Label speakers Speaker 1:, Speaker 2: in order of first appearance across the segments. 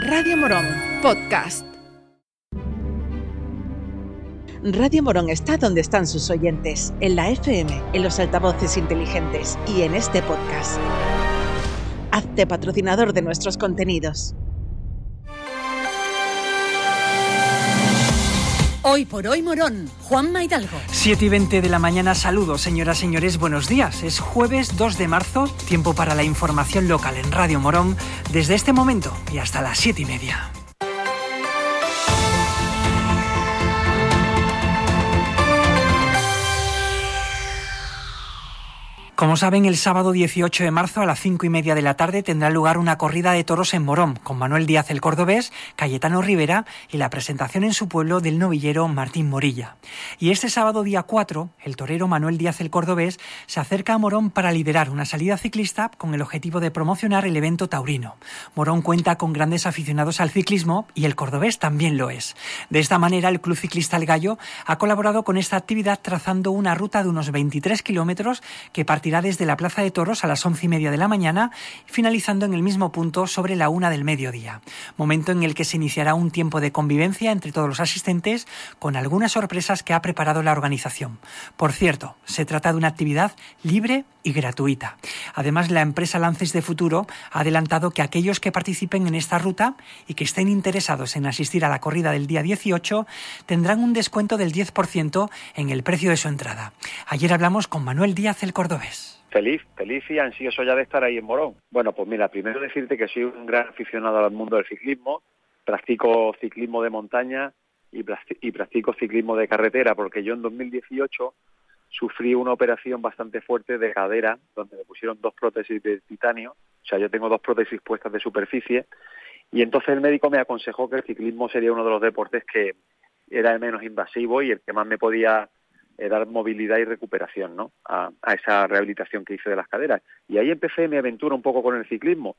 Speaker 1: Radio Morón, podcast. Radio Morón está donde están sus oyentes, en la FM, en los altavoces inteligentes y en este podcast. Hazte patrocinador de nuestros contenidos.
Speaker 2: Hoy por hoy Morón, Juan Maidalgo.
Speaker 3: 7 y 20 de la mañana, saludos señoras y señores, buenos días. Es jueves 2 de marzo, tiempo para la información local en Radio Morón, desde este momento y hasta las 7 y media. Como saben, el sábado 18 de marzo a las 5 y media de la tarde tendrá lugar una corrida de toros en Morón, con Manuel Díaz el Cordobés, Cayetano Rivera y la presentación en su pueblo del novillero Martín Morilla. Y este sábado día 4, el torero Manuel Díaz el Cordobés se acerca a Morón para liderar una salida ciclista con el objetivo de promocionar el evento taurino. Morón cuenta con grandes aficionados al ciclismo y el Cordobés también lo es. De esta manera, el Club Ciclista El Gallo ha colaborado con esta actividad trazando una ruta de unos 23 kilómetros que parte desde la Plaza de Toros a las once y media de la mañana, finalizando en el mismo punto sobre la una del mediodía, momento en el que se iniciará un tiempo de convivencia entre todos los asistentes, con algunas sorpresas que ha preparado la organización. Por cierto, se trata de una actividad libre y gratuita. Además, la empresa Lances de Futuro ha adelantado que aquellos que participen en esta ruta y que estén interesados en asistir a la corrida del día 18 tendrán un descuento del 10% en el precio de su entrada. Ayer hablamos con Manuel Díaz el Cordobés.
Speaker 4: Feliz, feliz y ansioso ya de estar ahí en Morón. Bueno, pues mira, primero decirte que soy un gran aficionado al mundo del ciclismo, practico ciclismo de montaña y, practico ciclismo de carretera, porque yo en 2018 sufrí una operación bastante fuerte de cadera, donde me pusieron dos prótesis de titanio, o sea, yo tengo dos prótesis puestas de superficie, y entonces el médico me aconsejó que el ciclismo sería uno de los deportes que era el menos invasivo y el que más me podía eh, dar movilidad y recuperación ¿no? A, esa rehabilitación que hice de las caderas. Y ahí empecé mi aventura un poco con el ciclismo.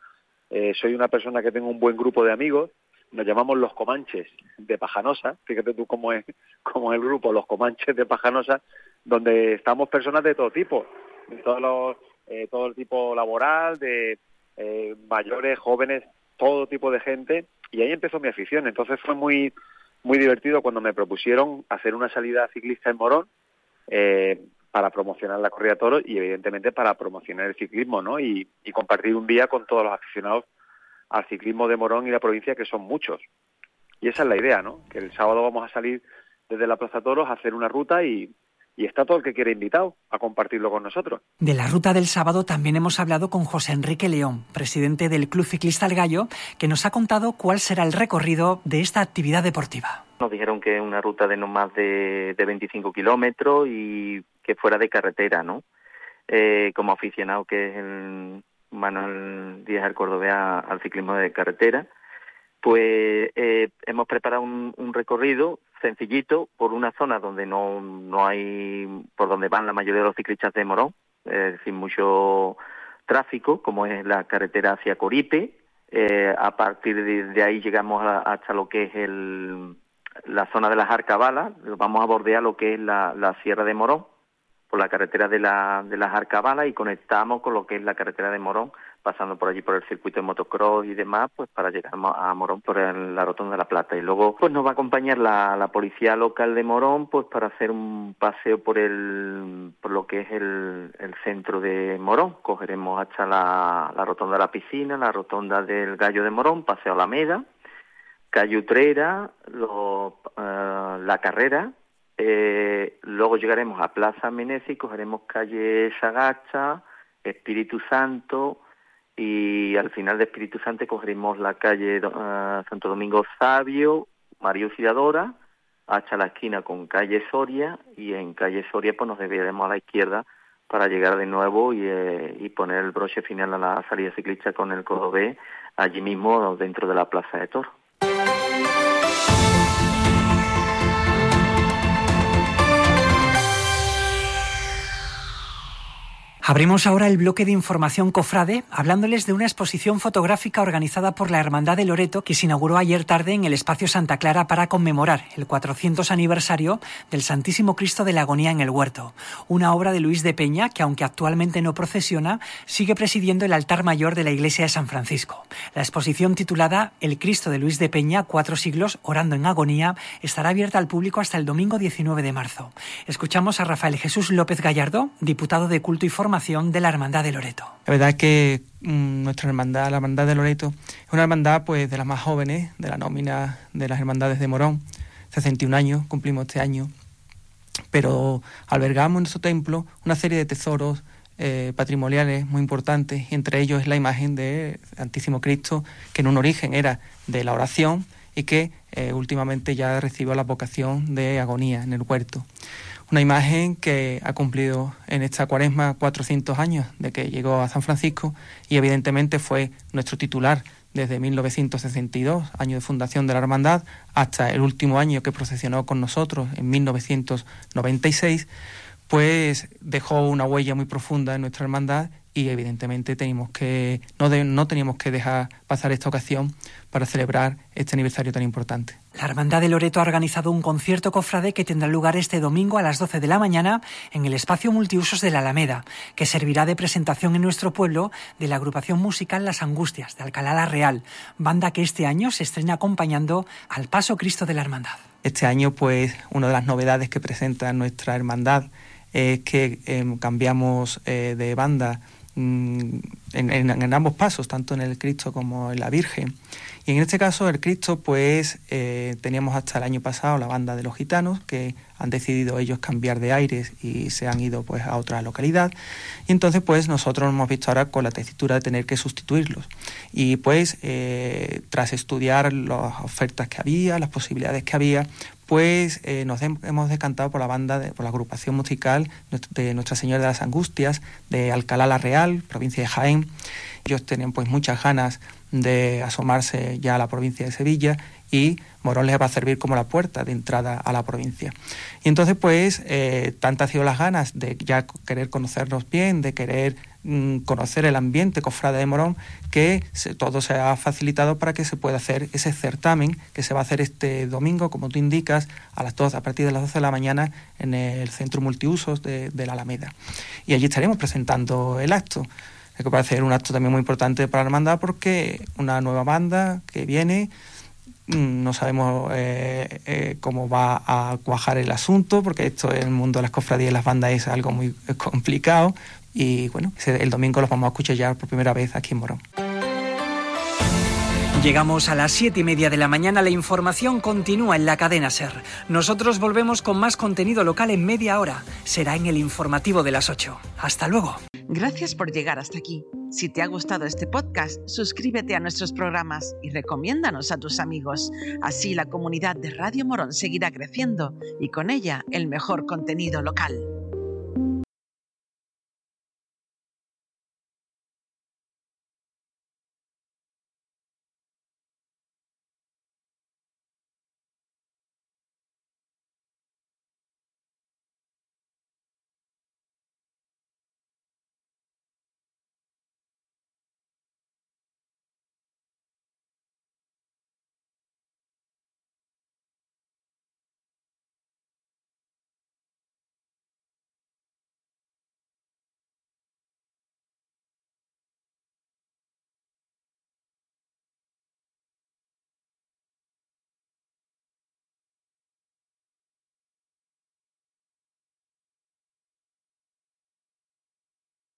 Speaker 4: Eh, soy una persona que tengo un buen grupo de amigos, nos llamamos los Comanches de Pajanosa, fíjate tú cómo es, cómo es el grupo, los Comanches de Pajanosa, donde estamos personas de todo tipo, de todos los, eh, todo el tipo laboral, de mayores, jóvenes, todo tipo de gente, y ahí empezó mi afición. Entonces fue muy, muy divertido cuando me propusieron hacer una salida ciclista en Morón, eh, para promocionar la corrida de toros y evidentemente para promocionar el ciclismo, ¿no? Y, y, compartir un día con todos los aficionados al ciclismo de Morón y la provincia, que son muchos. Y esa es la idea, ¿no? Que el sábado vamos a salir desde la Plaza Toros a hacer una ruta y, y está todo el que quiere invitado a compartirlo con nosotros.
Speaker 3: De la ruta del sábado también hemos hablado con José Enrique León, presidente del Club Ciclista El Gallo, que nos ha contado cuál será el recorrido de esta actividad deportiva.
Speaker 5: Nos dijeron que es una ruta de no más de, de 25 kilómetros y que fuera de carretera, ¿no? Eh, como aficionado que es el Manuel Díaz del Cordobés al ciclismo de carretera, pues eh, hemos preparado un, un recorrido sencillito por una zona donde no, no hay, por donde van la mayoría de los ciclistas de Morón, es decir, mucho tráfico, como es la carretera hacia Coripe. Eh, a partir de, ahí llegamos hasta lo que es el, la zona de las Arcabalas, vamos a bordear lo que es la, la Sierra de Morón, por la carretera de, la, de las Arcabalas y conectamos con lo que es la carretera de Morón pasando por allí por el circuito de motocross y demás, pues para llegar a Morón por la Rotonda de la Plata. Y luego pues nos va a acompañar la, policía local de Morón pues para hacer un paseo por el por lo que es el, el centro de Morón. Cogeremos hasta la, Rotonda de la Piscina, la Rotonda del Gallo de Morón, Paseo Alameda, Calle Utrera, eh, la Carrera, eh, luego llegaremos a Plaza Menezes cogeremos calle Sagacha, Espíritu Santo, y al final de Espíritu Santo cogeremos la calle uh, Santo Domingo Sabio, María Auxiliadora, hasta la esquina con calle Soria y en calle Soria pues nos desviaremos a la izquierda para llegar de nuevo y, eh, y poner el broche final a la salida ciclista con el Cordobés allí mismo dentro de la Plaza de Toro.
Speaker 3: Abrimos ahora el bloque de información cofrade hablándoles de una exposición fotográfica organizada por la Hermandad de Loreto que se inauguró ayer tarde en el Espacio Santa Clara para conmemorar el 400 aniversario del Santísimo Cristo de la Agonía en el Huerto, una obra de Luis de Peña que aunque actualmente no procesiona, sigue presidiendo el altar mayor de la iglesia de San Francisco. La exposición titulada El Cristo de Luis de Peña, cuatro siglos orando en agonía, estará abierta al público hasta el domingo 19 de marzo. Escuchamos a Rafael Jesús López Gallardo, diputado de Culto y De la Hermandad de Loreto.
Speaker 6: La verdad es que mm, nuestra hermandad, la Hermandad de Loreto, es una hermandad pues de las más jóvenes, de la nómina de las hermandades de Morón. 61 años, cumplimos este año, pero albergamos en nuestro templo una serie de tesoros eh, patrimoniales muy importantes, entre ellos es la imagen de Santísimo Cristo, que en un origen era de la oración y que eh, últimamente ya recibió la vocación de agonía en el huerto. Una imagen que ha cumplido en esta cuaresma 400 años de que llegó a San Francisco y evidentemente fue nuestro titular desde 1962, año de fundación de la hermandad, hasta el último año que procesionó con nosotros en 1996, pues dejó una huella muy profunda en nuestra hermandad y evidentemente teníamos que, no, no teníamos que dejar pasar esta ocasión para celebrar este aniversario tan importante.
Speaker 3: La Hermandad de Loreto ha organizado un concierto cofrade que tendrá lugar este domingo a las 12 de la mañana en el espacio multiusos de la Alameda, que servirá de presentación en nuestro pueblo de la agrupación musical Las Angustias de Alcalá la Real, banda que este año se estrena acompañando al Paso Cristo de la Hermandad.
Speaker 6: Este año, pues, una de las novedades que presenta nuestra hermandad es que em, cambiamos eh, de banda Mm, en, ambos pasos, tanto en el Cristo como en la Virgen. Y en este caso, el Cristo, pues eh, teníamos hasta el año pasado la banda de los gitanos, que han decidido ellos cambiar de aires y se han ido pues a otra localidad. Y entonces, pues nosotros nos hemos visto ahora con la tesitura de tener que sustituirlos. Y pues, eh, tras estudiar las ofertas que había, las posibilidades que había, pues eh, nos hemos decantado por la banda, por la agrupación musical de Nuestra Señora de las Angustias, de Alcalá la Real, provincia de Jaén. Ellos tenían pues muchas ganas de asomarse ya a la provincia de Sevilla y Morón les va a servir como la puerta de entrada a la provincia. Y entonces pues eh, tantas han sido las ganas de ya querer conocernos bien, de querer conocer el ambiente cofrade de Morón, que todo se ha facilitado para que se pueda hacer ese certamen que se va a hacer este domingo, como tú indicas, a las 12, a partir de las 12 de la mañana en el centro multiusos de, la Alameda. Y allí estaremos presentando el acto. que a ser un acto también muy importante para la hermandad porque una nueva banda que viene mm, no sabemos eh, eh, cómo va a cuajar el asunto, porque esto en el mundo de las cofradías y las bandas es algo muy complicado, y bueno, el domingo los vamos a escuchar ya por primera vez aquí en Morón.
Speaker 3: Llegamos a las siete y media de la mañana, la información continúa en la cadena SER. Nosotros volvemos con más contenido local en media hora. Será en el informativo de las 8. Hasta luego.
Speaker 1: Gracias por llegar hasta aquí. Si te ha gustado este podcast, suscríbete a nuestros programas y recomiéndanos a tus amigos. Así la comunidad de Radio Morón seguirá creciendo y con ella el mejor contenido local.